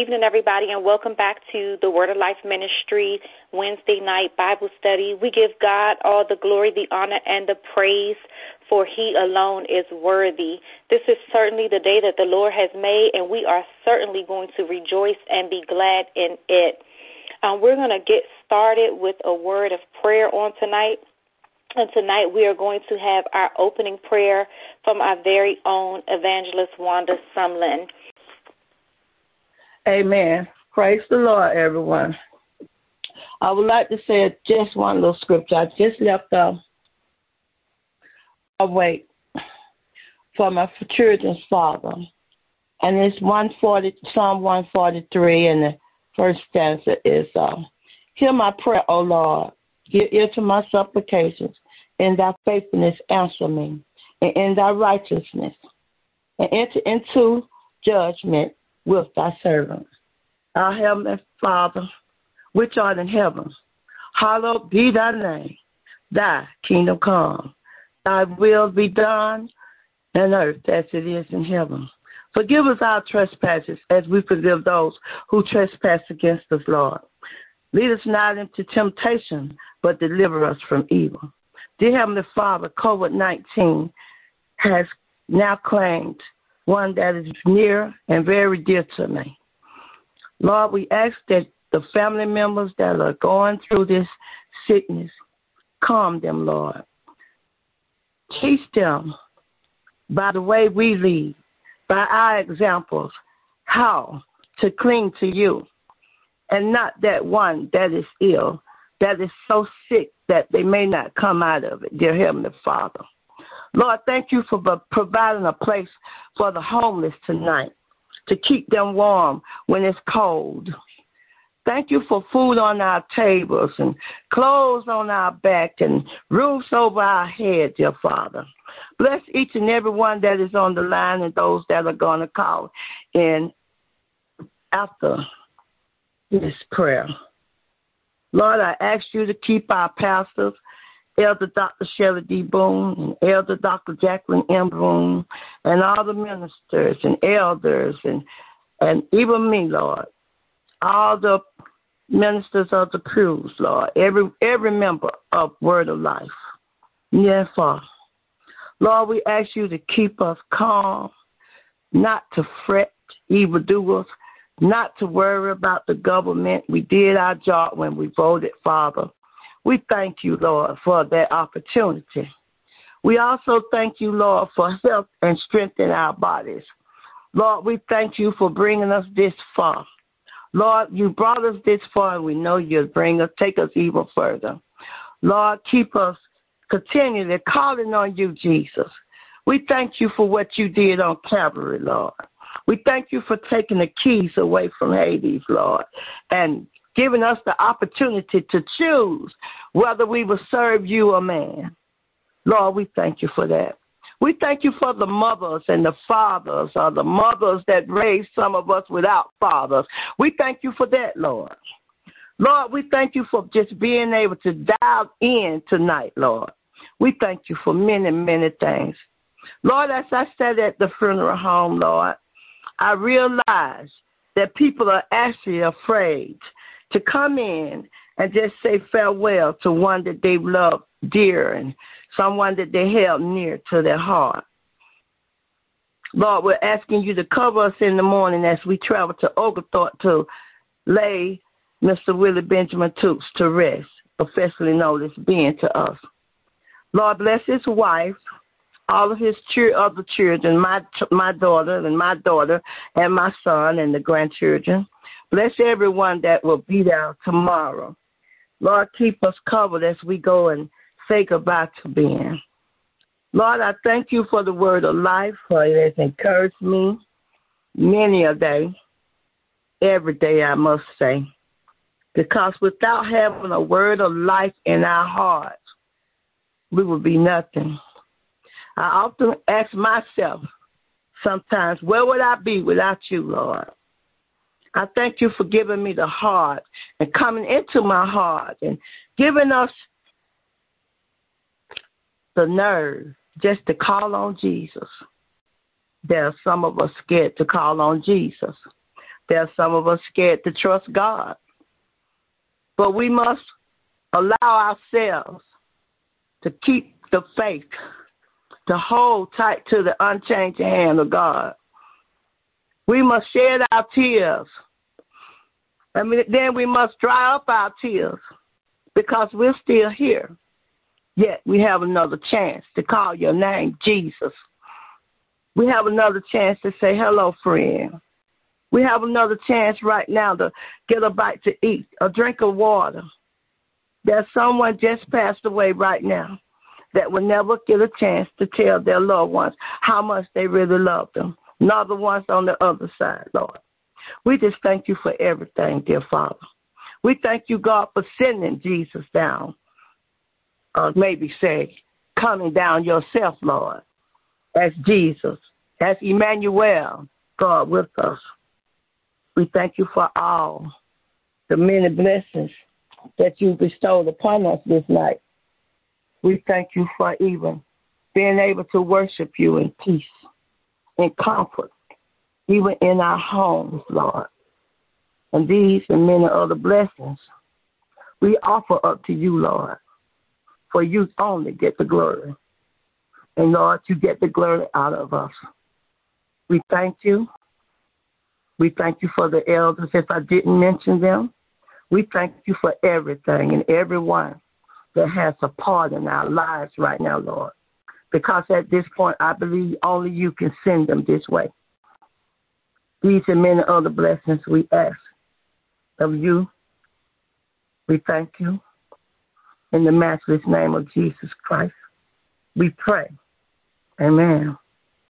evening, everybody, and welcome back to the Word of Life Ministry Wednesday night Bible study. We give God all the glory, the honor, and the praise, for He alone is worthy. This is certainly the day that the Lord has made, and we are certainly going to rejoice and be glad in it. Um, we're going to get started with a word of prayer on tonight. And tonight we are going to have our opening prayer from our very own evangelist Wanda Sumlin. Amen. Praise the Lord, everyone. I would like to say just one little scripture. I just left off. I wait for my children's father. And it's 140, Psalm 143, and the first stanza is uh, Hear my prayer, O Lord. Give ear to my supplications. In thy faithfulness, answer me. And in thy righteousness, and enter into judgment with thy servant. Our Heavenly Father, which art in heaven, hallowed be thy name. Thy kingdom come. Thy will be done in earth as it is in heaven. Forgive us our trespasses as we forgive those who trespass against us, Lord. Lead us not into temptation, but deliver us from evil. Dear Heavenly Father, COVID 19 has now claimed one that is near and very dear to me. Lord, we ask that the family members that are going through this sickness, calm them, Lord. Teach them by the way we lead, by our examples, how to cling to you, and not that one that is ill, that is so sick that they may not come out of it, dear Heavenly Father. Lord, thank you for providing a place for the homeless tonight to keep them warm when it's cold. Thank you for food on our tables and clothes on our back and roofs over our head, dear Father. Bless each and every one that is on the line and those that are going to call in after this prayer. Lord, I ask you to keep our pastors, Elder Dr. Shelley D. Boone and Elder Dr. Jacqueline M. Boone, and all the ministers and elders and and even me, Lord. All the ministers of the pews, Lord. Every every member of Word of Life. Yes, Father. Lord, we ask you to keep us calm, not to fret evildoers, not to worry about the government. We did our job when we voted, Father. We thank you, Lord, for that opportunity. We also thank you, Lord, for health and strength in our bodies. Lord, we thank you for bringing us this far. Lord, you brought us this far, and we know you'll bring us, take us even further. Lord, keep us continually calling on you, Jesus. We thank you for what you did on Calvary, Lord. We thank you for taking the keys away from Hades, Lord, and giving us the opportunity to choose whether we will serve you or man. Lord, we thank you for that. We thank you for the mothers and the fathers, or the mothers that raised some of us without fathers. We thank you for that, Lord. Lord, we thank you for just being able to dial in tonight, Lord. We thank you for many, many things. Lord, as I said at the funeral home, Lord, I realize that people are actually afraid to come in and just say farewell to one that they love dear and someone that they held near to their heart. Lord, we're asking you to cover us in the morning as we travel to Oglethorpe to lay Mr. Willie Benjamin Toops to rest, officially known as being to us. Lord, bless his wife, all of his other children, my my daughter and my daughter and my son and the grandchildren. Bless everyone that will be there tomorrow. Lord, keep us covered as we go and say goodbye to Ben. Lord, I thank you for the word of life, for it has encouraged me many a day, every day, I must say. Because without having a word of life in our hearts, we would be nothing. I often ask myself sometimes, where would I be without you, Lord? I thank you for giving me the heart and coming into my heart and giving us the nerve just to call on Jesus. There are some of us scared to call on Jesus. There are some of us scared to trust God. But we must allow ourselves to keep the faith, to hold tight to the unchanging hand of God. We must shed our tears. I mean, then we must dry up our tears because we're still here. Yet we have another chance to call your name, Jesus. We have another chance to say, hello, friend. We have another chance right now to get a bite to eat, a drink of water. There's someone just passed away right now that will never get a chance to tell their loved ones how much they really love them, not the ones on the other side, Lord. We just thank you for everything, dear Father. We thank you, God, for sending Jesus down, or maybe say, coming down yourself, Lord, as Jesus, as Emmanuel, God with us. We thank you for all the many blessings that you bestowed upon us this night. We thank you for even being able to worship you in peace and comfort, even in our homes, Lord. And these and many other blessings we offer up to you, Lord, for you only get the glory. And Lord, you get the glory out of us. We thank you. We thank you for the elders if I didn't mention them. We thank you for everything and everyone that has a part in our lives right now, Lord. Because at this point, I believe only you can send them this way. These and many other blessings we ask of you. We thank you. In the matchless name of Jesus Christ, we pray. Amen.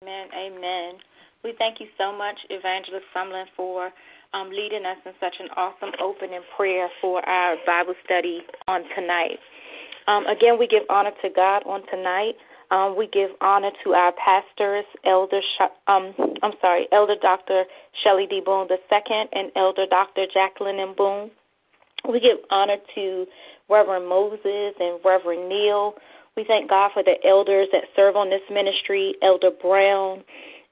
Amen. Amen. We thank you so much, Evangelist Sumlin, for um, leading us in such an awesome opening prayer for our Bible study on tonight. Um, again, we give honor to God on tonight. Um, we give honor to our pastors, Elder, um, I'm sorry, Elder Dr. Shelley D. Boone II and Elder Dr. Jacqueline M. Boone. We give honor to Reverend Moses and Reverend Neil. We thank God for the elders that serve on this ministry, Elder Brown,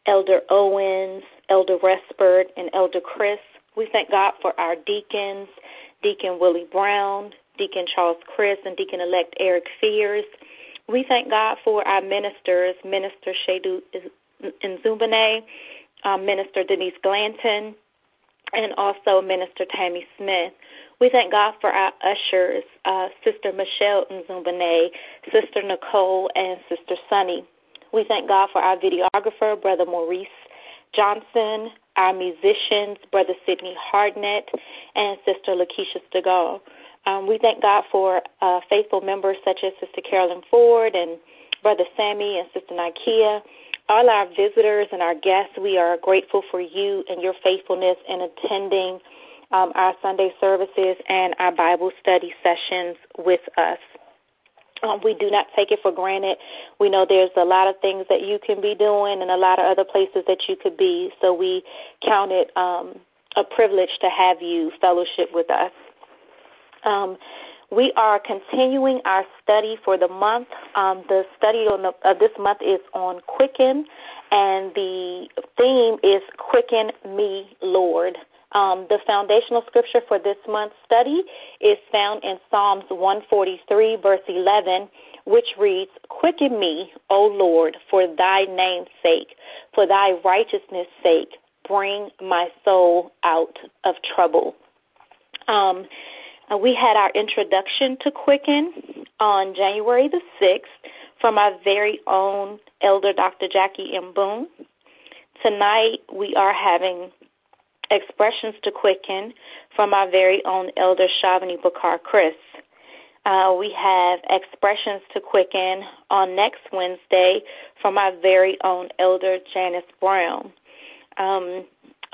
Elder Owens, Elder Resbert, and Elder Chris. We thank God for our deacons, Deacon Willie Brown, Deacon Charles Chris, and Deacon elect Eric Fears. We thank God for our ministers, Minister Shadu Nzumbane, uh, Minister Denise Glanton, and also Minister Tammy Smith. We thank God for our ushers, uh, Sister Michelle Nzumbane, Sister Nicole, and Sister Sunny. We thank God for our videographer, Brother Maurice Johnson, our musicians, Brother Sidney Hardnett, and Sister Lakeisha Stegall. Um, we thank God for uh, faithful members such as Sister Carolyn Ford and Brother Sammy and Sister Nikia. All our visitors and our guests, we are grateful for you and your faithfulness in attending um, our Sunday services and our Bible study sessions with us. Um, we do not take it for granted. We know there's a lot of things that you can be doing and a lot of other places that you could be. So we count it um, a privilege to have you fellowship with us. Um, we are continuing our study for the month. Um, the study on the, uh, this month is on Quicken, and the theme is Quicken Me, Lord. Um, the foundational scripture for this month's study is found in Psalms 143, verse 11, which reads, Quicken me, O Lord, for thy name's sake, for thy righteousness' sake, bring my soul out of trouble. Um, uh, we had our introduction to Quicken on January the 6th from our very own Elder Dr. Jackie M. Boone. Tonight we are having expressions to Quicken from our very own Elder Shavani Bakar Chris. Uh, we have expressions to Quicken on next Wednesday from our very own Elder Janice Brown. Um,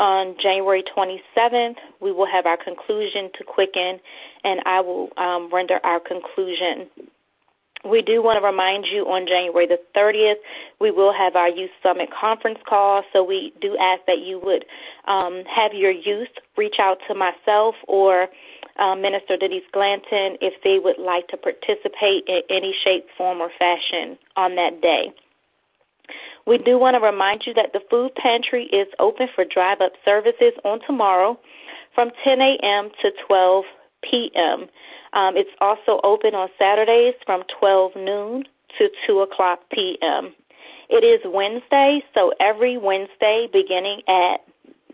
on January 27th, we will have our conclusion to Quicken, and I will um, render our conclusion. We do want to remind you on January the 30th, we will have our Youth Summit conference call. So we do ask that you would um, have your youth reach out to myself or uh, Minister Denise Glanton if they would like to participate in any shape, form, or fashion on that day. We do want to remind you that the food pantry is open for drive up services on tomorrow from 10 a.m. to 12 p.m. Um, it's also open on Saturdays from 12 noon to 2 o'clock p.m. It is Wednesday, so every Wednesday beginning at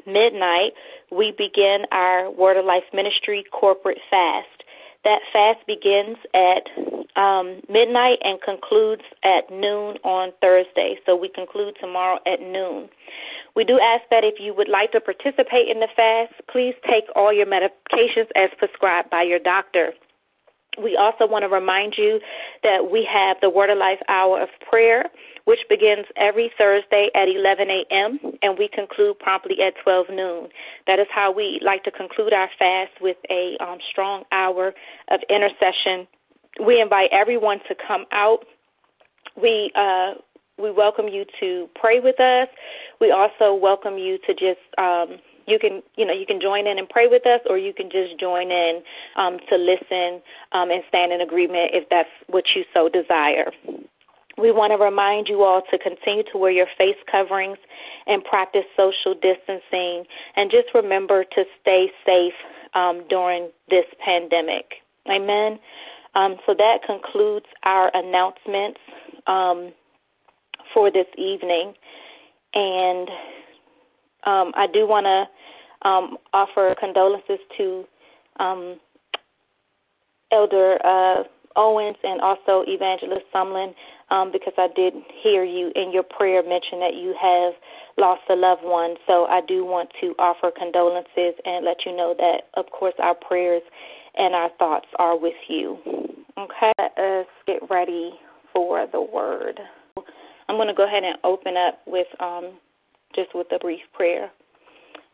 midnight, we begin our Word of Life Ministry corporate fast. That fast begins at um, midnight and concludes at noon on Thursday. So we conclude tomorrow at noon. We do ask that if you would like to participate in the fast, please take all your medications as prescribed by your doctor. We also want to remind you that we have the Word of Life Hour of Prayer, which begins every Thursday at 11 a.m., and we conclude promptly at 12 noon. That is how we like to conclude our fast with a um, strong hour of intercession. We invite everyone to come out. We uh, we welcome you to pray with us. We also welcome you to just um, you can you know you can join in and pray with us, or you can just join in um, to listen um, and stand in agreement if that's what you so desire. We want to remind you all to continue to wear your face coverings and practice social distancing, and just remember to stay safe um, during this pandemic. Amen. Um, so that concludes our announcements um, for this evening, and um, I do want to um, offer condolences to um, Elder uh, Owens and also Evangelist Sumlin um, because I did hear you in your prayer mention that you have lost a loved one. So I do want to offer condolences and let you know that, of course, our prayers and our thoughts are with you. Okay, let us get ready for the word. I'm going to go ahead and open up with um, just with a brief prayer.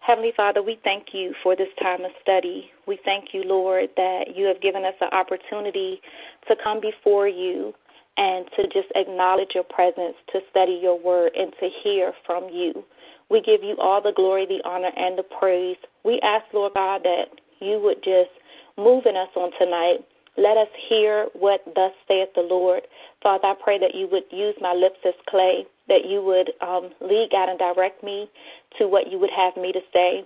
Heavenly Father, we thank you for this time of study. We thank you, Lord, that you have given us the opportunity to come before you and to just acknowledge your presence, to study your word, and to hear from you. We give you all the glory, the honor, and the praise. We ask, Lord God, that you would just move in us on tonight. Let us hear what thus saith the Lord. Father, I pray that you would use my lips as clay, that you would um, lead, God, and direct me to what you would have me to say.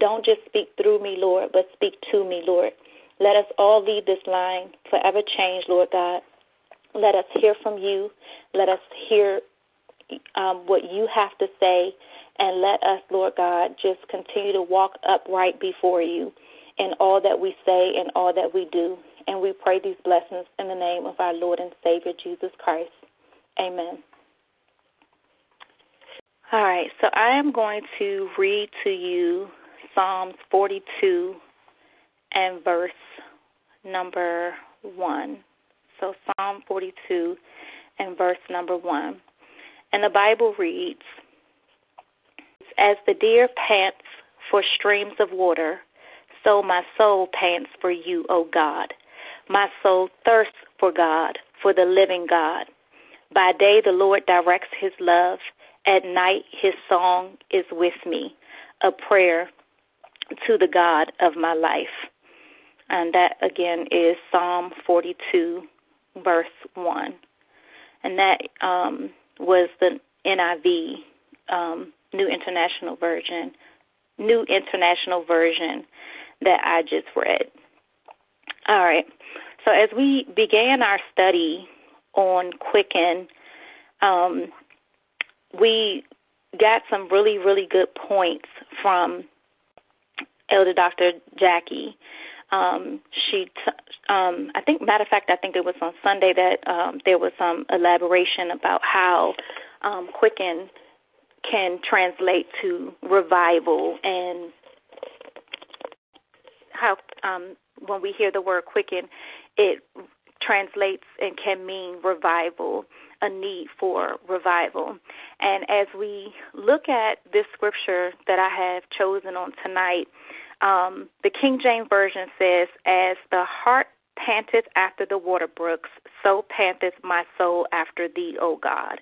Don't just speak through me, Lord, but speak to me, Lord. Let us all leave this line forever changed, Lord God. Let us hear from you. Let us hear um, what you have to say. And let us, Lord God, just continue to walk upright before you in all that we say and all that we do. And we pray these blessings in the name of our Lord and Savior, Jesus Christ. Amen. All right, so I am going to read to you Psalms 42 and verse number 1. So, Psalm 42 and verse number 1. And the Bible reads As the deer pants for streams of water, so my soul pants for you, O God. My soul thirsts for God, for the living God. By day the Lord directs his love at night, his song is with me, a prayer to the God of my life. And that again is Psalm 42, verse 1. And that um, was the NIV, um, New International Version, New International Version that I just read. All right. So as we began our study on Quicken, um, we got some really, really good points from Elder Dr. Jackie. Um, she, t- um, I think, matter of fact, I think it was on Sunday that um, there was some elaboration about how um, quicken can translate to revival and how um, when we hear the word quicken, it translates and can mean revival a need for revival. And as we look at this scripture that I have chosen on tonight, um, the King James Version says, As the hart panteth after the water brooks, so panteth my soul after thee, O God.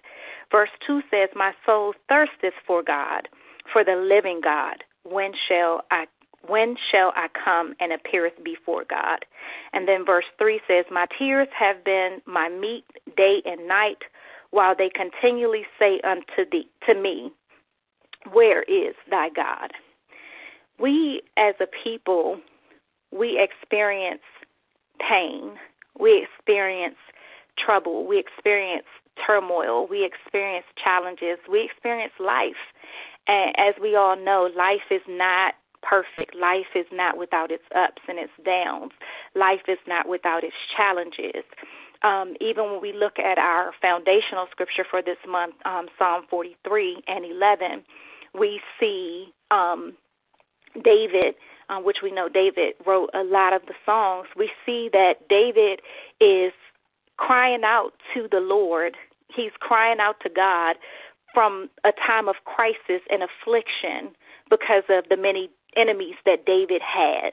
Verse 2 says, My soul thirsteth for God, for the living God. When shall I when shall I come and appeareth before God? And then verse 3 says, My tears have been my meat day and night, while they continually say unto thee to me, Where is thy God? We as a people, we experience pain, we experience trouble, we experience turmoil, we experience challenges, we experience life. And as we all know, life is not perfect. Life is not without its ups and its downs. Life is not without its challenges. Um, even when we look at our foundational scripture for this month, um, Psalm 43 and 11, we see um, David, um, which we know David wrote a lot of the songs. We see that David is crying out to the Lord. He's crying out to God from a time of crisis and affliction because of the many enemies that David has.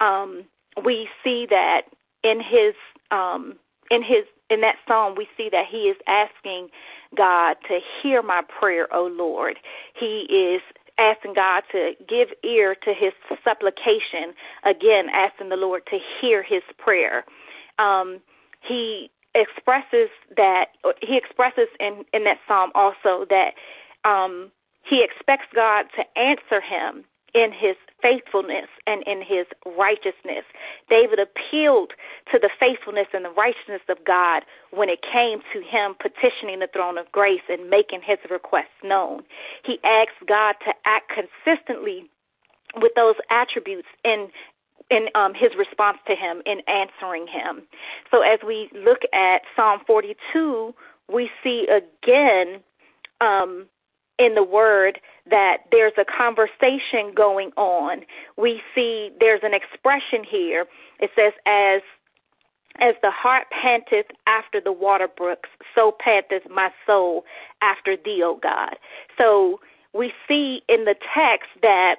Um, we see that in his um, in his in that psalm we see that he is asking God to hear my prayer, O Lord. He is asking God to give ear to his supplication, again asking the Lord to hear his prayer. Um, he expresses that he expresses in in that psalm also that um, he expects God to answer him in his faithfulness and in his righteousness. David appealed to the faithfulness and the righteousness of God when it came to him petitioning the throne of grace and making his requests known. He asked God to act consistently with those attributes in in um, his response to him in answering him. So as we look at Psalm 42, we see again um, in the word that there's a conversation going on. We see there's an expression here. It says, as as the hart panteth after the water brooks, so panteth my soul after thee, O God. So we see in the text that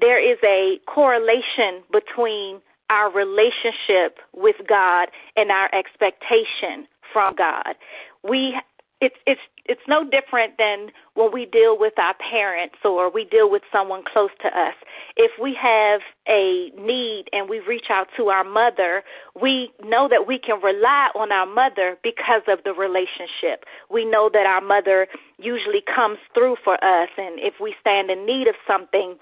there is a correlation between our relationship with God and our expectation from God. We it's it's it's no different than when we deal with our parents or we deal with someone close to us. If we have a need and we reach out to our mother, we know that we can rely on our mother because of the relationship. We know that our mother usually comes through for us and if we stand in need of something,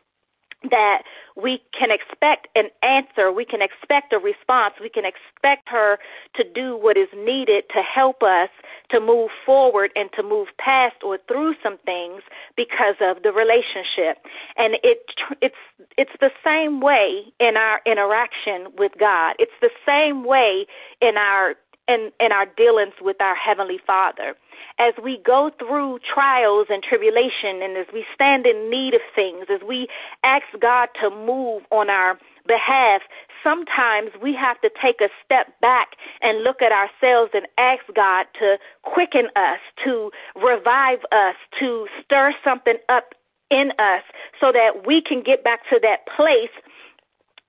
that we can expect an answer, we can expect a response, we can expect her to do what is needed to help us to move forward and to move past or through some things because of the relationship. And it it's it's the same way in our interaction with God. It's the same way in our in, in our dealings with our Heavenly Father. As we go through trials and tribulation and as we stand in need of things, as we ask God to move on our behalf, sometimes we have to take a step back and look at ourselves and ask God to quicken us, to revive us, to stir something up in us so that we can get back to that place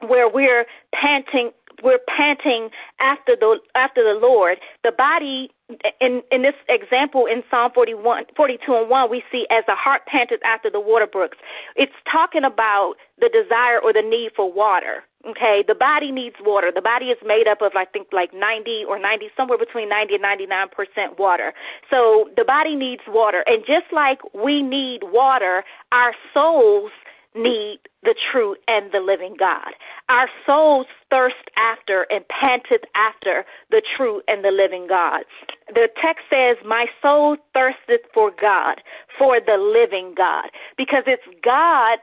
where we're panting we're panting after the after the Lord. The body in in this example in Psalm 41, 42 and 1, we see as the hart panteth after the water brooks. It's talking about the desire or the need for water. Okay, the body needs water. The body is made up of I think like 90 or 90 somewhere between 90 and 99 percent water. So the body needs water, and just like we need water, our souls need the true and the living God. Our souls thirst after and panteth after the true and the living God. The text says, My soul thirsteth for God, for the living God, because it's God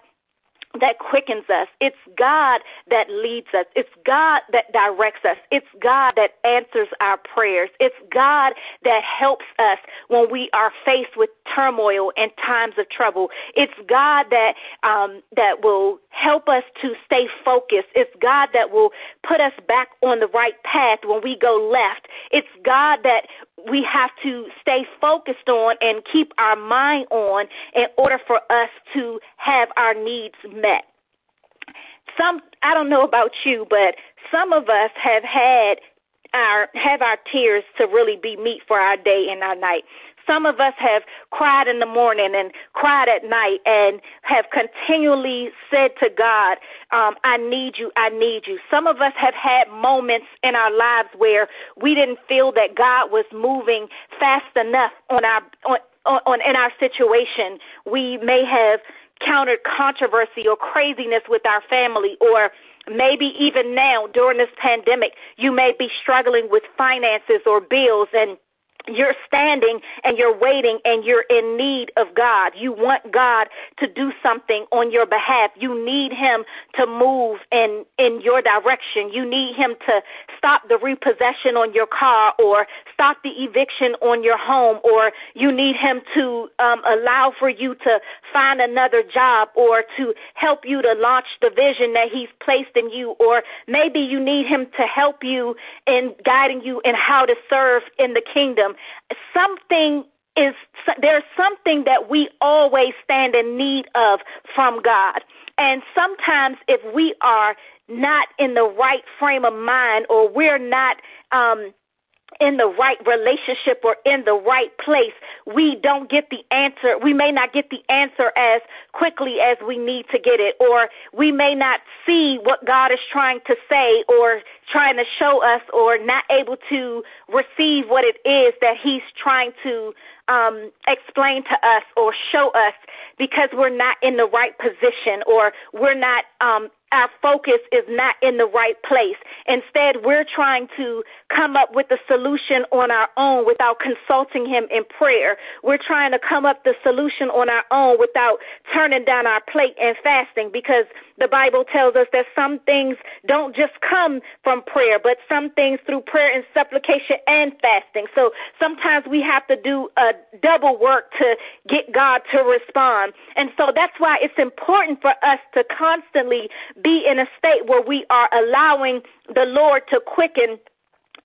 that quickens us. It's God that leads us. It's God that directs us. It's God that answers our prayers. It's God that helps us when we are faced with turmoil and times of trouble. It's God that um, that will help us to stay focused. It's God that will put us back on the right path when we go left. It's God that we have to stay focused on and keep our mind on in order for us to have our needs met. Some I don't know about you, but some of us have had our have our tears to really be meat for our day and our night. Some of us have cried in the morning and cried at night and have continually said to God, um, I need you, I need you. Some of us have had moments in our lives where we didn't feel that God was moving fast enough on our on, on in our situation. We may have countered controversy or craziness with our family or maybe even now during this pandemic you may be struggling with finances or bills and you're standing and you're waiting and you're in need of God. You want God to do something on your behalf. You need him to move in in your direction. You need him to stop the repossession on your car or stop the eviction on your home or you need him to um allow for you to find another job or to help you to launch the vision that he's placed in you or maybe you need him to help you in guiding you in how to serve in the kingdom something is there's something that we always stand in need of from God. And sometimes if we are not in the right frame of mind or we're not um in the right relationship or in the right place, we don't get the answer. We may not get the answer as quickly as we need to get it, or we may not see what God is trying to say or trying to show us, or not able to receive what it is that He's trying to um, explain to us or show us because we're not in the right position or we're not um, our focus is not in the right place. Instead, we're trying to come up with a solution on our own without consulting Him in prayer. We're trying to come up the solution on our own without turning down our plate and fasting because the Bible tells us that some things don't just come from prayer, but some things through prayer and supplication and fasting. So sometimes we have to do a double work to get God to respond. And so that's why it's important for us to constantly be in a state where we are allowing the Lord to quicken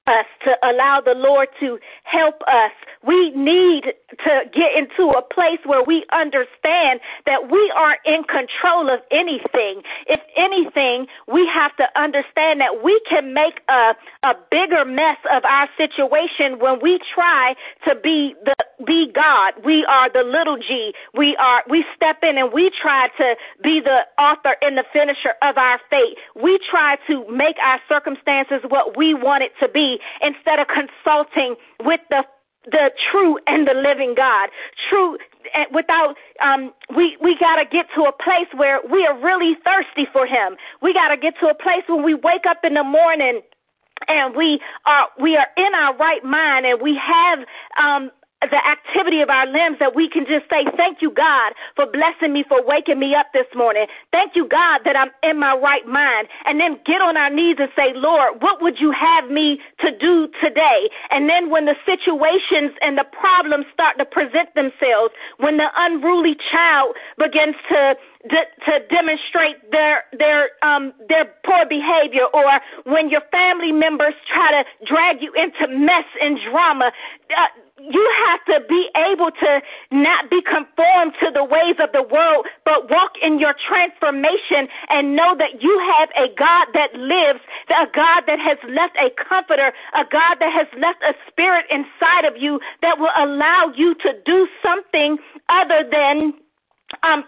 us, to allow the Lord to help us. We need to get into a place where we understand that we are in control of anything. If anything, we have to understand that we can make a, a bigger mess of our situation when we try to be the be God. We are the little G. We are we step in and we try to be the author and the finisher of our fate. We try to make our circumstances what we want it to be instead of consulting with the the true and the living God. True eh, without um we we got to get to a place where we are really thirsty for him. We got to get to a place when we wake up in the morning and we are we are in our right mind and we have um the activity of our limbs that we can just say, Thank you, God, for blessing me, for waking me up this morning. Thank you, God, that I'm in my right mind. And then get on our knees and say, Lord, what would you have me to do today? And then when the situations and the problems start to present themselves, when the unruly child begins to to demonstrate their their um their poor behavior or when your family members try to drag you into mess and drama uh, you have to be able to not be conformed to the ways of the world, but walk in your transformation and know that you have a God that lives, a God that has left a comforter, a God that has left a spirit inside of you that will allow you to do something other than um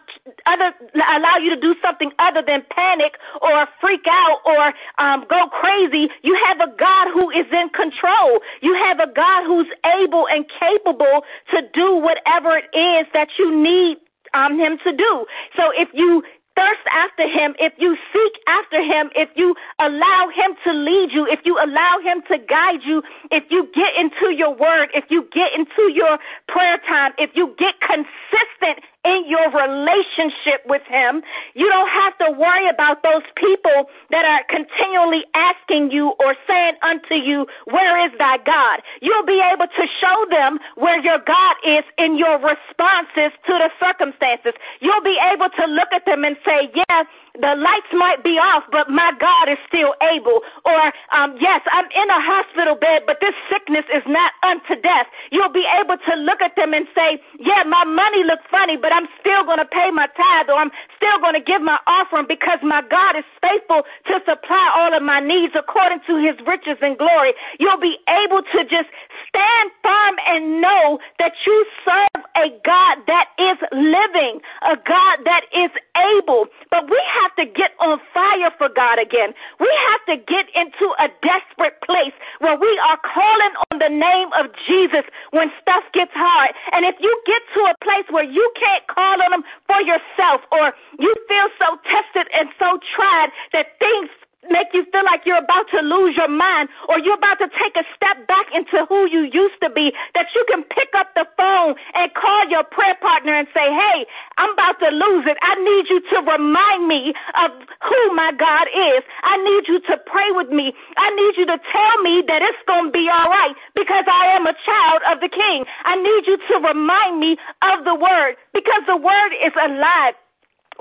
other allow you to do something other than panic or freak out or um go crazy. You have a god who is in control. You have a god who's able and capable to do whatever it is that you need um him to do. So if you thirst after him, if you seek after him, if you allow him to lead you, if you allow him to guide you, if you get into your word, if you get into your prayer time, if you get consistent in your relationship with Him. You don't have to worry about those people that are continually asking you or saying unto you, Where is thy God? You'll be able to show them where your God is in your responses to the circumstances. You'll be able to look at them and say, yeah, the lights might be off, but my God is still able. Or, um, yes, I'm in a hospital bed, but this sickness is not unto death. You'll be able to look at them and say, yeah, my money looks funny, but I'm still going to pay my tithe or I'm still going to give my offering because my God is faithful to supply all of my needs according to his riches and glory. You'll be able to just stand firm and know that you serve a God that is living, a God that is able. But we have to get on fire for God again. We have to get into a desperate place where we are calling on the name of Jesus when stuff gets hard. And if you get to a place where you can't call on him for yourself or you feel so tested and so tried that things make you feel like you're about to lose your mind or you're about to take a step back into who you used to be, that you can pick up the phone and call your prayer partner and say, Hey, I'm about to lose it. I need you to remind me of who my God is. I need you to pray with me. I need you to tell me that it's going to be all right because I am a child of the King. I need you to remind me of the word because the word is alive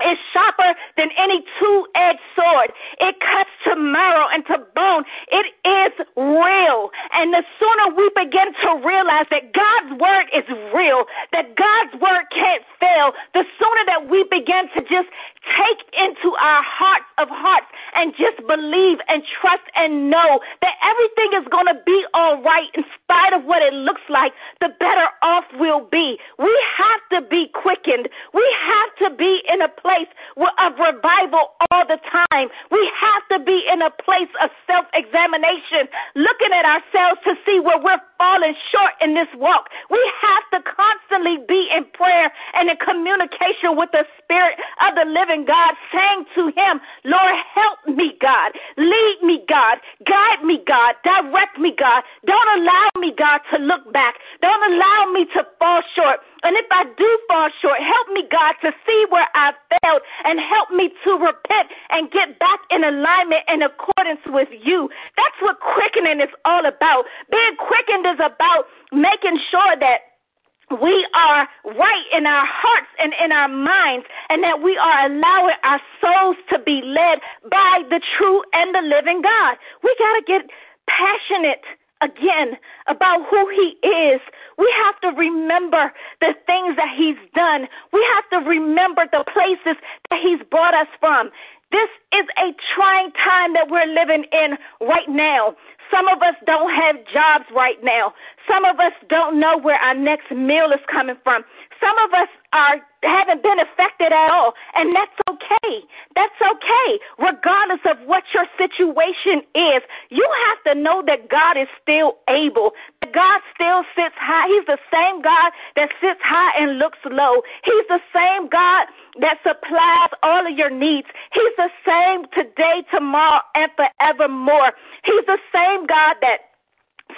is sharper than any two edged sword. It cuts to marrow and to bone. It is real. And the sooner we begin to realize that God's word is real, that God's word can't fail, the sooner that we begin to just take into our hearts of hearts and just believe and trust and know that everything is going to be all right in spite of what it looks like, the better off we'll be. We have to be quickened. We have to be in a place of revival all the time. We have to be in a place of self examination, looking at ourselves to see where we're falling short in this walk. We have to constantly be in prayer and in communication with the Spirit of the living God, saying to him, Lord, help me, God. Lead me, God. Guide me, God. Direct me, God. Don't allow me, God, to look back. Don't allow me to fall short. And if I do fall short, help me, God, to see where I failed and help me to repent and get back in alignment in accordance with you. That's what quickening is all about. Being quickened is about making sure that we are right in our hearts and in our minds, and that we are allowing our souls to be led by the true and the living God. We got to get passionate again about who He is. We have to remember the things that He's done. We have to remember the places that He's brought us from. This is a trying time that we're living in right now. Some of us don't have jobs right now. Some of us don't know where our next meal is coming from. Some of us are haven't been affected at all, and that's okay. That's okay. Regardless of what your situation is, you have to know that God is still able. God still sits high. He's the same God that sits high and looks low. He's the same God that supplies all of your needs. He's the same today, tomorrow, and forevermore. He's the same God that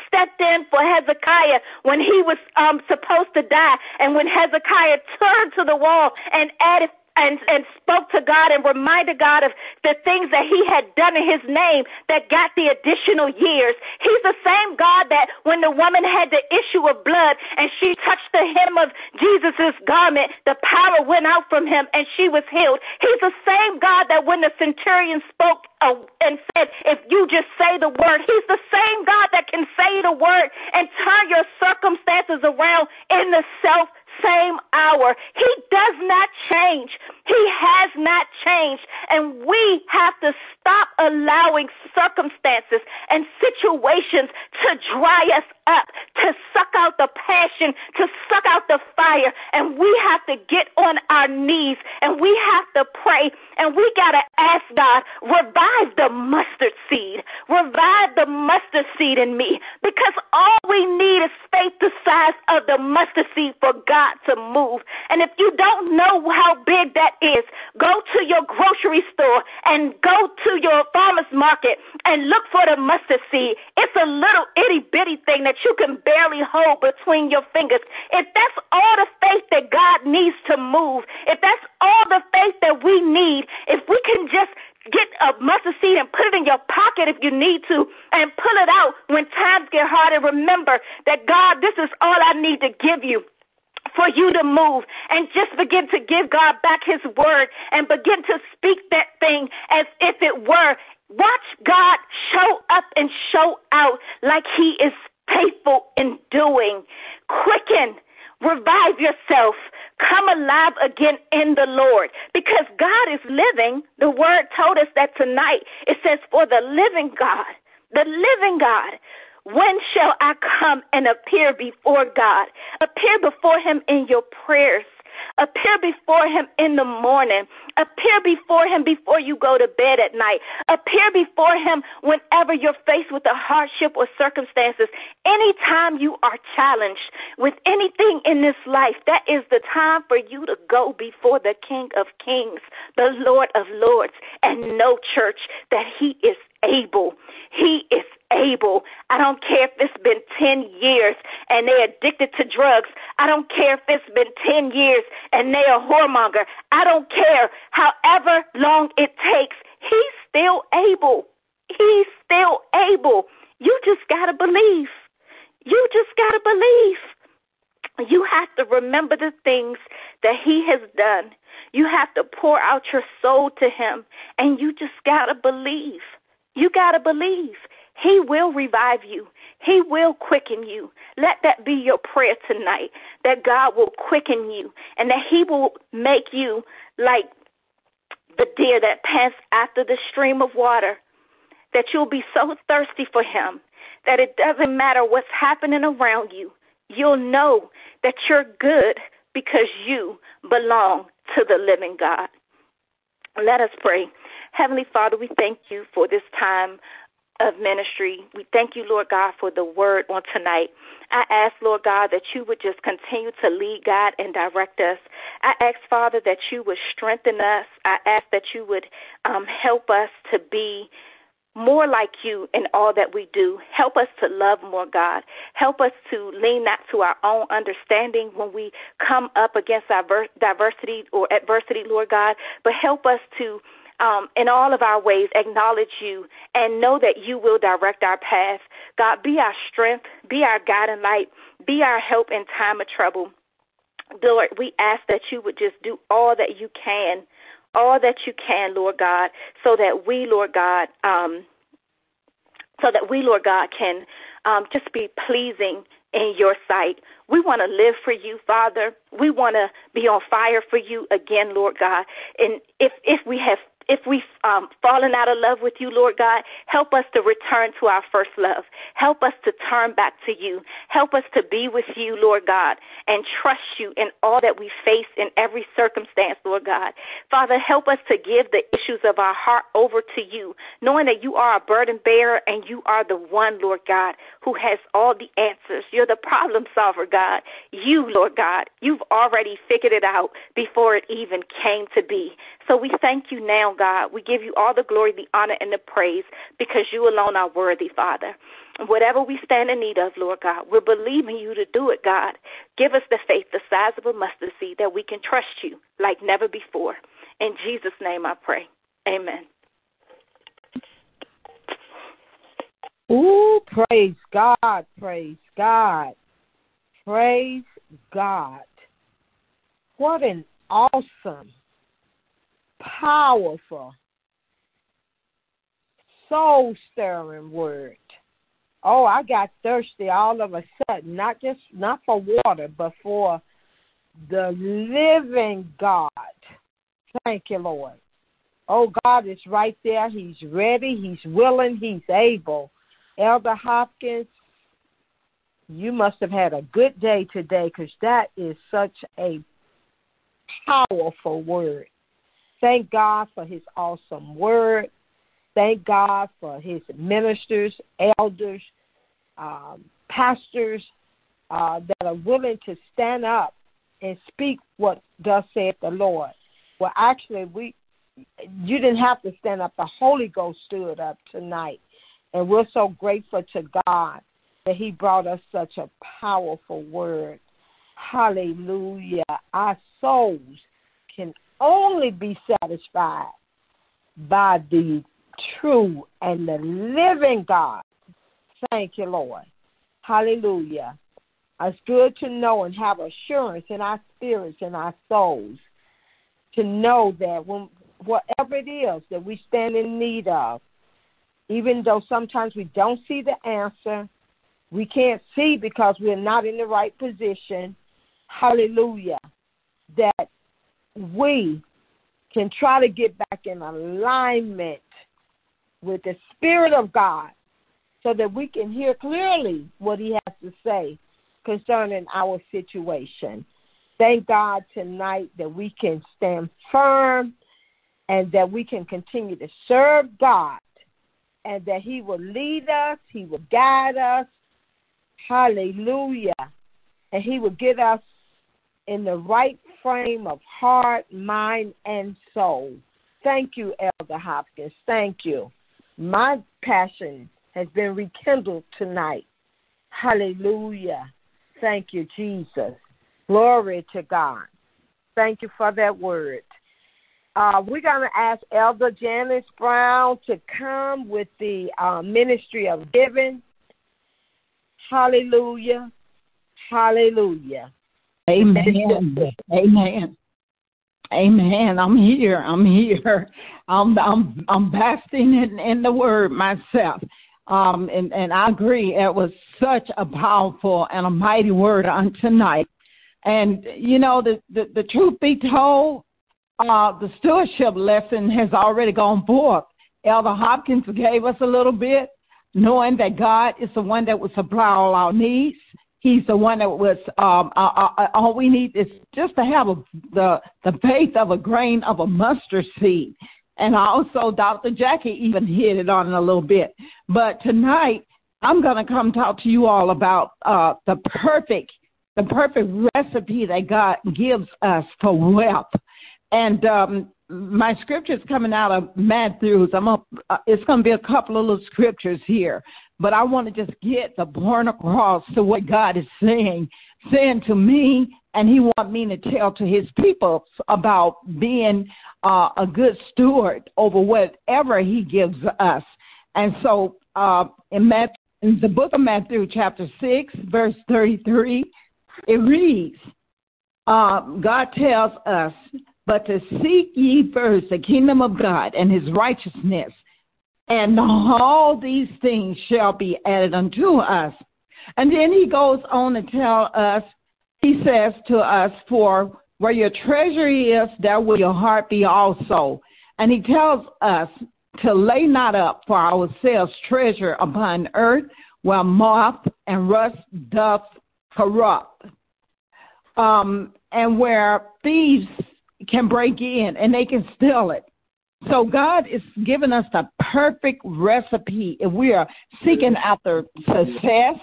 stepped in for Hezekiah when he was um, supposed to die, and when Hezekiah turned to the wall and added and, and spoke to God and reminded God of the things that he had done in his name that got the additional years. He's the same God that when the woman had the issue of blood and she touched the hem of Jesus' garment, the power went out from him and she was healed. He's the same God that when the centurion spoke uh, and said, If you just say the word, he's the same God that can say the word and turn your circumstances around in the self same hour. He does not change. He has not changed. And we have to stop allowing circumstances and situations to dry us up, to suck out the passion, to suck out the fire. And we have to get on our knees and we have to pray and we got to ask God, revive the mustard seed, revive the mustard seed in me because all we need is faith the size of the mustard seed for God to move. And if you don't know how big that is, go to your grocery store and go to your farmer's market and look for the mustard seed. It's a little itty bitty thing that you can barely hold between your fingers. If that's all the faith that God needs to move, if that's all the faith that we need, if we can just get a mustard seed and put it in your pocket if you need to and pull it out when times get hard and remember that God, this is all I need to give you. For you to move and just begin to give God back his word and begin to speak that thing as if it were. Watch God show up and show out like he is faithful in doing. Quicken, revive yourself, come alive again in the Lord because God is living. The word told us that tonight. It says, For the living God, the living God when shall I come and appear before God? Appear before Him in your prayers. Appear before Him in the morning. Appear before Him before you go to bed at night. Appear before Him whenever you're faced with a hardship or circumstances. Anytime you are challenged with anything in this life, that is the time for you to go before the King of Kings, the Lord of Lords, and know, church, that He is able. He is able. I don't care if it's been 10 years and they're addicted to drugs. I don't care if it's been 10 years and they're a whoremonger. I don't care. However long it takes, he's still able. He's still able. You just got to believe. You just got to believe. You have to remember the things that he has done. You have to pour out your soul to him, and you just got to believe. You got to believe. He will revive you. He will quicken you. Let that be your prayer tonight that God will quicken you and that He will make you like the deer that pants after the stream of water. That you'll be so thirsty for Him that it doesn't matter what's happening around you. You'll know that you're good because you belong to the living God. Let us pray. Heavenly Father, we thank you for this time of ministry. We thank you, Lord God, for the word on tonight. I ask, Lord God, that you would just continue to lead, God, and direct us. I ask, Father, that you would strengthen us. I ask that you would um, help us to be more like you in all that we do. Help us to love more, God. Help us to lean not to our own understanding when we come up against diversity or adversity, Lord God, but help us to um, in all of our ways acknowledge you and know that you will direct our path. God, be our strength, be our guiding light, be our help in time of trouble. Lord, we ask that you would just do all that you can, all that you can, Lord God, so that we, Lord God, um, so that we, Lord God, can um, just be pleasing in your sight. We want to live for you, Father. We want to be on fire for you again, Lord God. And if if we have if we've um, fallen out of love with you, Lord God, help us to return to our first love. Help us to turn back to you. Help us to be with you, Lord God, and trust you in all that we face in every circumstance, Lord God. Father, help us to give the issues of our heart over to you, knowing that you are a burden bearer and you are the one, Lord God, who has all the answers. You're the problem solver, God. You, Lord God, you've already figured it out before it even came to be. So we thank you now, God. We give you all the glory, the honor, and the praise because you alone are worthy, Father. Whatever we stand in need of, Lord God, we're believing you to do it, God. Give us the faith the size of a mustard seed that we can trust you like never before. In Jesus' name I pray. Amen. Ooh, praise God, praise God, praise God. What an awesome powerful, soul stirring word. Oh, I got thirsty all of a sudden, not just not for water, but for the living God. Thank you, Lord. Oh, God is right there. He's ready. He's willing. He's able. Elder Hopkins, you must have had a good day today because that is such a powerful word. Thank God for his awesome word. Thank God for his ministers, elders, um, pastors uh, that are willing to stand up and speak what does saith the Lord. Well, actually, we you didn't have to stand up. The Holy Ghost stood up tonight, and we're so grateful to God that He brought us such a powerful word. Hallelujah! Our souls can only be satisfied by the true and the living God. Thank you, Lord. Hallelujah. It's good to know and have assurance in our spirits and our souls to know that when whatever it is that we stand in need of, even though sometimes we don't see the answer, we can't see because we're not in the right position. Hallelujah. That we can try to get back in alignment with the Spirit of God so that we can hear clearly what He has to say concerning our situation. Thank God tonight that we can stand firm and that we can continue to serve God and that He will lead us, He will guide us. Hallelujah. And He will get us in the right frame of heart, mind, and soul. Thank you, Elder Hopkins. Thank you. My passion has been rekindled tonight. Hallelujah. Thank you, Jesus. Glory to God. Thank you for that word. Uh, we're going to ask Elder Janice Brown to come with the uh, ministry of giving. Hallelujah. Hallelujah. Amen. Amen. Amen. I'm here. I'm here. I'm I'm I'm basking in, in the word myself. Um and, and I agree it was such a powerful and a mighty word on tonight. And you know the the, the truth be told, uh, the stewardship lesson has already gone forth. Elder Hopkins gave us a little bit, knowing that God is the one that will supply all our needs. He's the one that was. Um, uh, uh, uh, all we need is just to have a, the the faith of a grain of a mustard seed. And also, Dr. Jackie even hit it on a little bit. But tonight, I'm going to come talk to you all about uh, the perfect the perfect recipe that God gives us for wealth. And um, my scripture is coming out of Matthew's. I'm up, uh, it's going to be a couple of little scriptures here, but I want to just get the point across to what God is saying, saying to me, and He wants me to tell to His people about being uh, a good steward over whatever He gives us. And so, uh, in, Matthew, in the book of Matthew, chapter six, verse thirty-three, it reads, uh, God tells us but to seek ye first the kingdom of God and his righteousness, and all these things shall be added unto us. And then he goes on to tell us, he says to us, For where your treasure is, there will your heart be also. And he tells us to lay not up for ourselves treasure upon earth, where moth and rust doth corrupt, um, and where thieves can break in and they can steal it. So God is giving us the perfect recipe if we are seeking after success,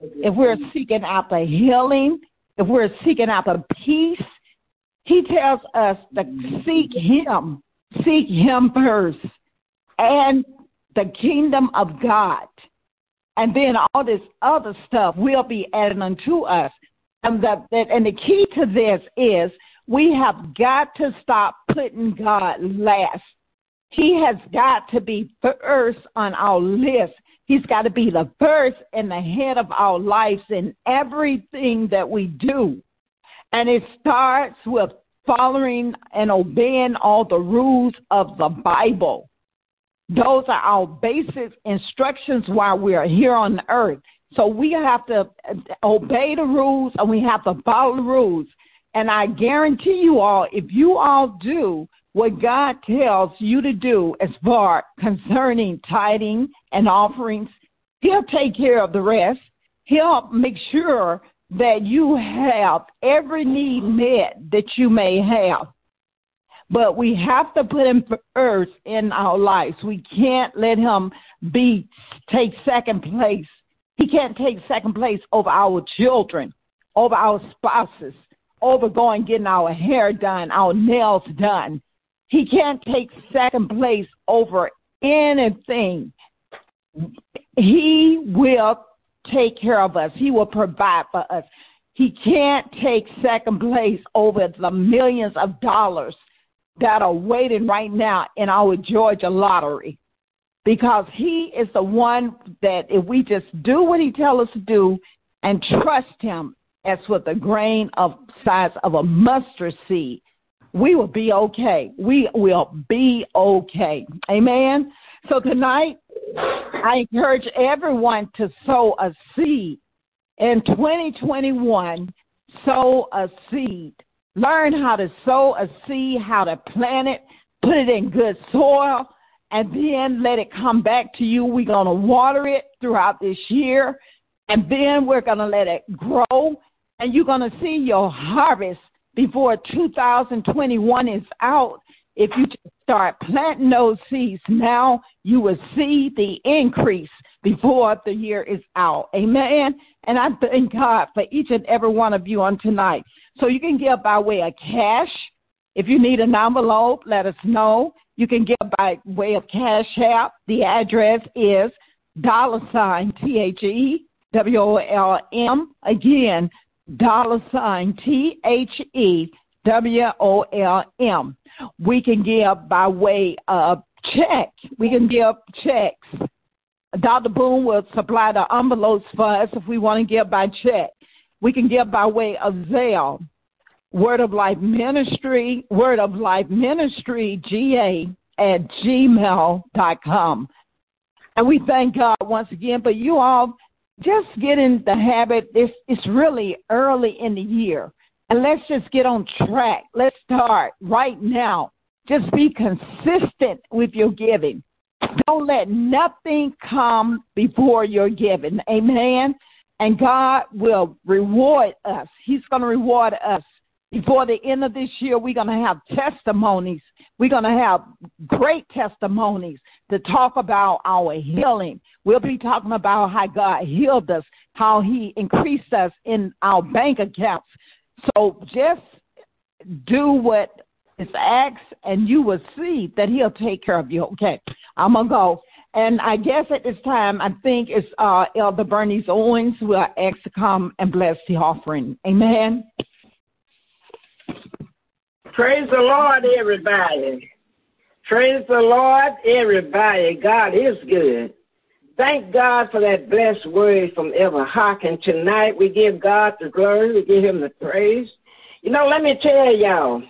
if we're seeking after healing, if we're seeking after peace. He tells us to seek Him, seek Him first, and the kingdom of God. And then all this other stuff will be added unto us. And the, and the key to this is we have got to stop putting God last. He has got to be first on our list. He's got to be the first and the head of our lives in everything that we do. And it starts with following and obeying all the rules of the Bible. Those are our basic instructions while we are here on earth. So we have to obey the rules and we have to follow the rules. And I guarantee you all, if you all do what God tells you to do as far concerning tithing and offerings, He'll take care of the rest. He'll make sure that you have every need met that you may have. But we have to put him first in our lives. We can't let him be take second place. He can't take second place over our children, over our spouses, over going getting our hair done, our nails done. He can't take second place over anything. He will take care of us. He will provide for us. He can't take second place over the millions of dollars that are waiting right now in our Georgia lottery. Because he is the one that if we just do what he tells us to do and trust him as with a grain of size of a mustard seed, we will be okay. We will be okay. Amen. So tonight, I encourage everyone to sow a seed. In 2021, sow a seed. Learn how to sow a seed, how to plant it, put it in good soil, and then let it come back to you. We're going to water it throughout this year, and then we're going to let it grow, and you're going to see your harvest before 2021 is out. If you start planting those seeds now, you will see the increase before the year is out. Amen. And I thank God for each and every one of you on tonight. So you can give by way of cash. If you need an envelope, let us know. You can give by way of cash app. The address is dollar sign T H E W O L M. Again, dollar sign T H E W O L M. We can give by way of check. We can give checks. Dr. Boone will supply the envelopes for us if we want to give by check. We can give by way of Zelle. Word of Life Ministry, Word of Life Ministry, GA at gmail.com. And we thank God once again for you all. Just get in the habit. It's, it's really early in the year. And let's just get on track. Let's start right now. Just be consistent with your giving. Don't let nothing come before your giving. Amen. And God will reward us. He's going to reward us before the end of this year, we're going to have testimonies. We're going to have great testimonies to talk about our healing. We'll be talking about how God healed us, how He increased us in our bank accounts. So just do what is asked, and you will see that He'll take care of you. Okay, I'm going to go. And I guess at this time, I think it's uh, Elder Bernice Owens who are asked to come and bless the offering. Amen. Praise the Lord, everybody. Praise the Lord, everybody. God is good. Thank God for that blessed word from Ever Hawkins tonight. We give God the glory. We give him the praise. You know, let me tell y'all,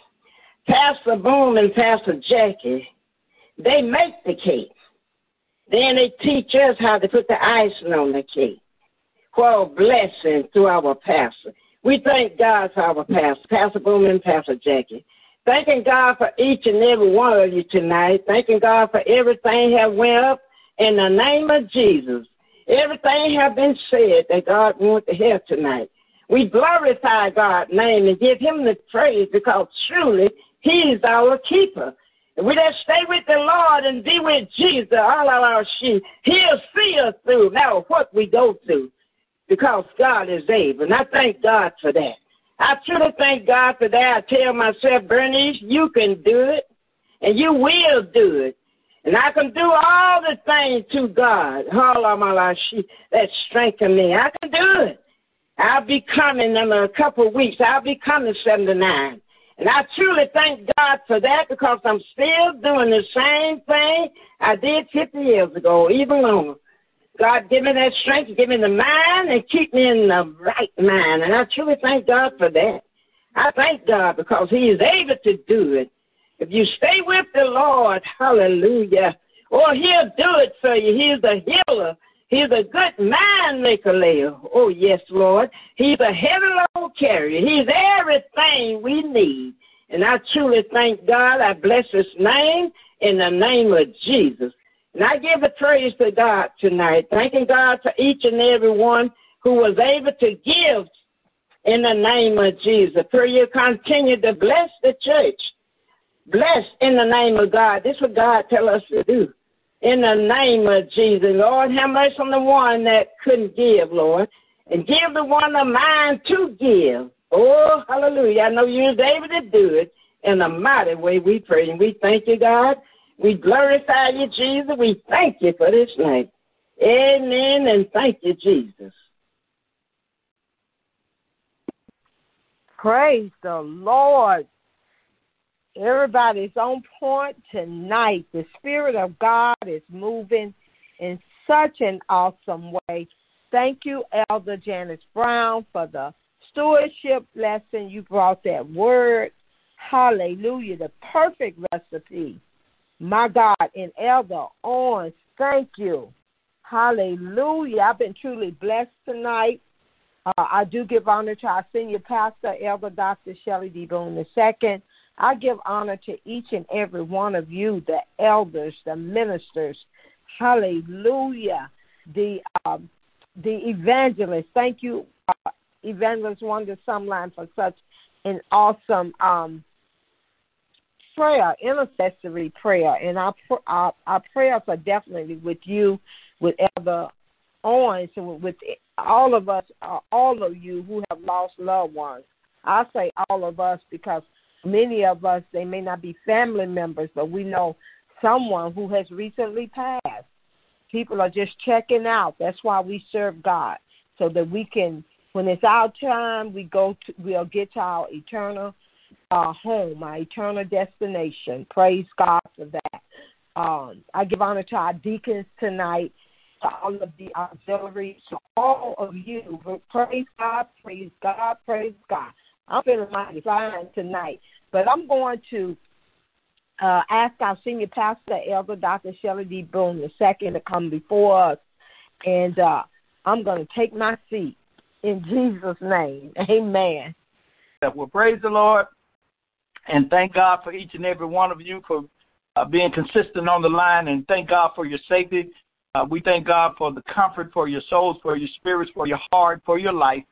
Pastor Boone and Pastor Jackie, they make the cake. Then they teach us how to put the icing on the cake. What blessing to our pastor. We thank God for our pastor, Pastor Boone and Pastor Jackie. Thanking God for each and every one of you tonight. Thanking God for everything have went up in the name of Jesus. Everything have been said that God wants to hear tonight. We glorify God's name and give him the praise because truly he is our keeper. If we just stay with the Lord and be with Jesus, all of our sheep, he'll see us through now what we go through because God is able. And I thank God for that. I truly thank God for that. I tell myself, Bernice, you can do it, and you will do it. And I can do all the things to God, life, that strengthen me. I can do it. I'll be coming in a couple of weeks. I'll be coming 79. And I truly thank God for that because I'm still doing the same thing I did 50 years ago, even longer. God, give me that strength, give me the mind, and keep me in the right mind. And I truly thank God for that. I thank God because He is able to do it. If you stay with the Lord, hallelujah, oh, He'll do it for you. He's a healer. He's a good mind maker, Leo. Oh, yes, Lord. He's a heavy load carrier. He's everything we need. And I truly thank God. I bless His name in the name of Jesus. And I give a praise to God tonight, thanking God for each and every one who was able to give in the name of Jesus. Pray you continue to bless the church. Bless in the name of God. This is what God tell us to do. In the name of Jesus. Lord, have mercy on the one that couldn't give, Lord. And give the one a mind to give. Oh, hallelujah. I know you was able to do it in a mighty way. We pray and we thank you, God. We glorify you, Jesus. We thank you for this night. Amen. And thank you, Jesus. Praise the Lord. Everybody's on point tonight. The Spirit of God is moving in such an awesome way. Thank you, Elder Janice Brown, for the stewardship lesson. You brought that word. Hallelujah. The perfect recipe. My God. And Elder on. thank you. Hallelujah. I've been truly blessed tonight. Uh, I do give honor to our senior pastor, Elder Dr. Shelley D. Boone II. I give honor to each and every one of you, the elders, the ministers. Hallelujah. The um, the evangelists. Thank you, uh, Evangelist Wanda Sumline, for such an awesome um, prayer, intercessory prayer. And our, our, our prayers are definitely with you, with Elder and with all of us, uh, all of you who have lost loved ones. I say all of us because many of us, they may not be family members, but we know someone who has recently passed. People are just checking out. That's why we serve God, so that we can, when it's our time, we go to, we'll get to our eternal uh, home, our eternal destination. Praise God for that. Um, I give honor to our deacons tonight to all of the auxiliaries, to all of you. Praise God, praise God, praise God. I'm feeling mighty fine tonight. But I'm going to uh, ask our senior pastor, Elder Dr. Shelley D. Boone II, to come before us. And uh, I'm going to take my seat in Jesus' name. Amen. Well, praise the Lord. And thank God for each and every one of you for uh, being consistent on the line. And thank God for your safety. Uh, we thank God for the comfort for your souls, for your spirits, for your heart, for your life.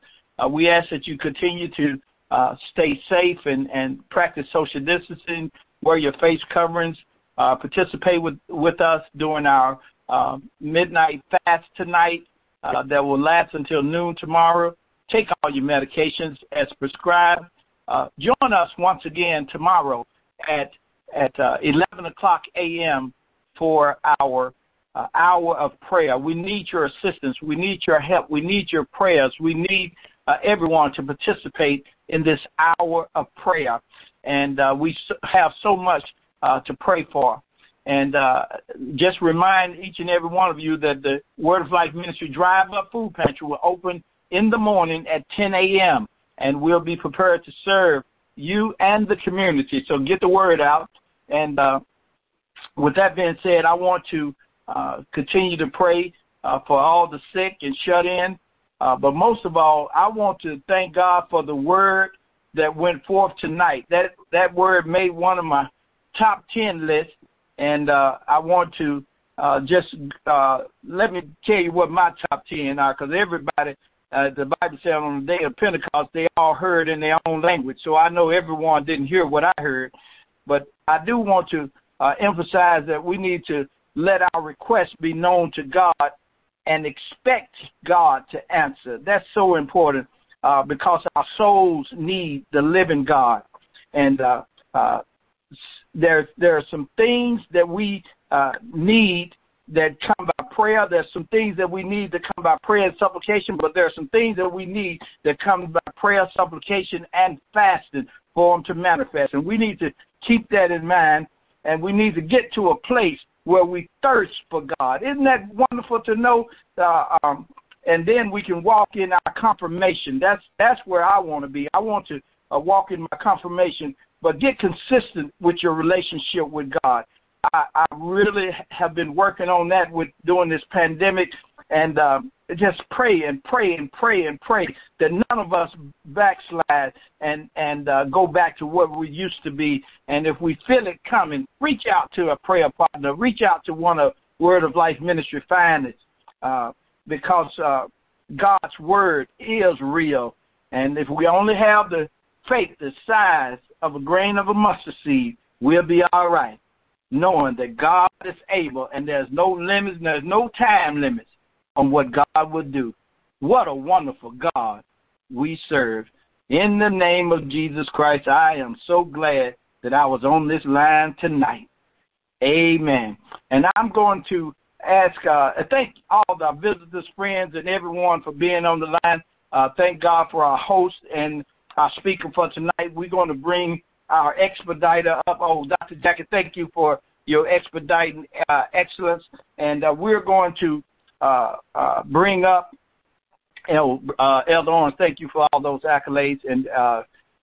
Uh, we ask that you continue to uh, stay safe and, and practice social distancing, wear your face coverings, uh, participate with, with us during our uh, midnight fast tonight that will last until noon tomorrow. Take all your medications as prescribed. Uh, join us once again tomorrow at at 11 o'clock a.m. for our uh, hour of prayer. We need your assistance. We need your help. We need your prayers. We need uh, everyone to participate in this hour of prayer. And uh, we have so much uh, to pray for. And uh, just remind each and every one of you that the Word of Life Ministry Drive Up Food Pantry will open in the morning at 10 a.m. And we'll be prepared to serve you and the community. So get the word out. And uh, with that being said, I want to uh, continue to pray uh, for all the sick and shut in. Uh, but most of all, I want to thank God for the word that went forth tonight. That that word made one of my top ten lists, and uh, I want to uh, just uh, let me tell you what my top ten are, because everybody, uh, the Bible said on the day of Pentecost, they all heard in their own language. So I know everyone didn't hear what I heard, but I do want to uh, emphasize that we need to let our requests be known to God and expect God to answer. That's so important uh, because our souls need the living God. And uh, uh, there, there are some things that we uh, need that come by prayer. There's some things that we need to come by prayer and supplication, but there are some things that we need that come by prayer, supplication, and fasting for them to manifest. And we need to keep that in mind, and we need to get to a place where we thirst for God. Isn't that wonderful to know? Uh, um, and then we can walk in our confirmation. That's that's where I want to be. I want to uh, walk in my confirmation, but get consistent with your relationship with God. I, I really have been working on that with during this pandemic, and uh, just pray and pray and pray and pray that none of us backslide and and uh, go back to what we used to be. And if we feel it coming, reach out to a prayer partner, reach out to one of Word of Life Ministry finest, uh, because uh, God's word is real. And if we only have the faith the size of a grain of a mustard seed, we'll be all right, knowing that God is able and there's no limits, there's no time limits on what God will do. What a wonderful God we serve. In the name of Jesus Christ, I am so glad that I was on this line tonight. Amen. And I'm going to ask, uh, thank all the visitors, friends, and everyone for being on the line. Uh, thank God for our host and our speaker for tonight. We're going to bring our expediter up. Oh, Dr. Jackie, thank you for your expediting uh, excellence. And uh, we're going to uh, uh, bring up El, uh, Elder Owens, thank you for all those accolades. And uh,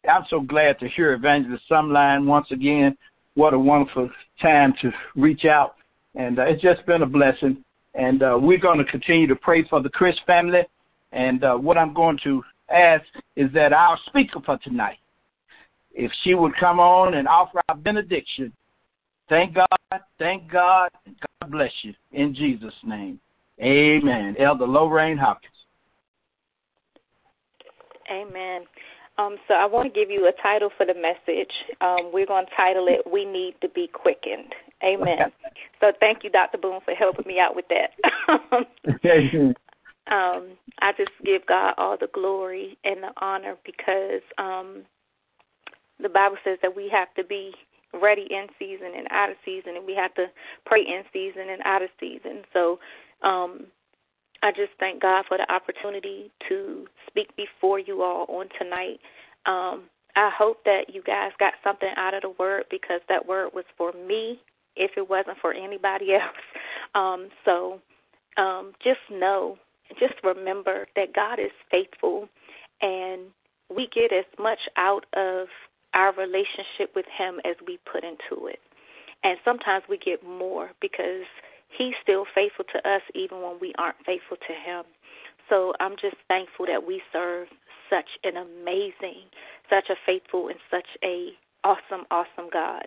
I'm so glad to hear Evangelist Sumline once again. What a wonderful time to reach out. And it's just been a blessing. And we're going to continue to pray for the Chris family. And what I'm going to ask is that our speaker for tonight, if she would come on and offer our benediction, thank God, thank God, and God bless you in Jesus' name. Amen. Elder Lorraine Hopkins. Amen. Um, so I want to give you a title for the message. Um, we're going to title it "We Need to Be Quickened." Amen. So thank you, Dr. Boone, for helping me out with that. um, I just give God all the glory and the honor because um, the Bible says that we have to be ready in season and out of season, and we have to pray in season and out of season. So um, I just thank God for the opportunity to speak before you all on tonight. Um, I hope that you guys got something out of the word because that word was for me if it wasn't for anybody else. Um, so um, just know, just remember that God is faithful and we get as much out of our relationship with Him as we put into it. And sometimes we get more because He's still faithful to us even when we aren't faithful to Him. So I'm just thankful that we serve such an amazing, such a faithful, and such a awesome, awesome God.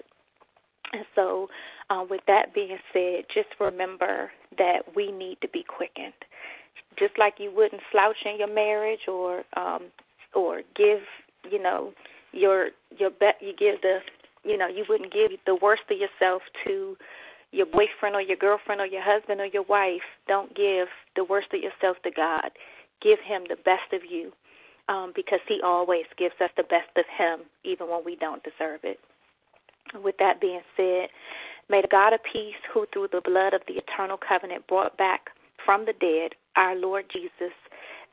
And so, uh, with that being said, just remember that we need to be quickened. Just like you wouldn't slouch in your marriage or um, or give, you know, your your bet you give the, you know, you wouldn't give the worst of yourself to your boyfriend or your girlfriend or your husband or your wife, don't give the worst of yourself to God. Give Him the best of you um, because He always gives us the best of Him, even when we don't deserve it. With that being said, may the God of peace, who through the blood of the eternal covenant brought back from the dead our Lord Jesus,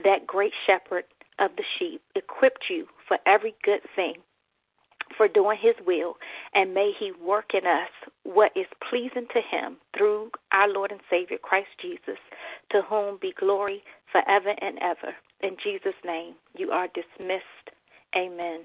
that great shepherd of the sheep, equipped you for every good thing for doing his will, and may he work in us what is pleasing to him through our Lord and Savior Christ Jesus, to whom be glory forever and ever. In Jesus' name, you are dismissed. Amen.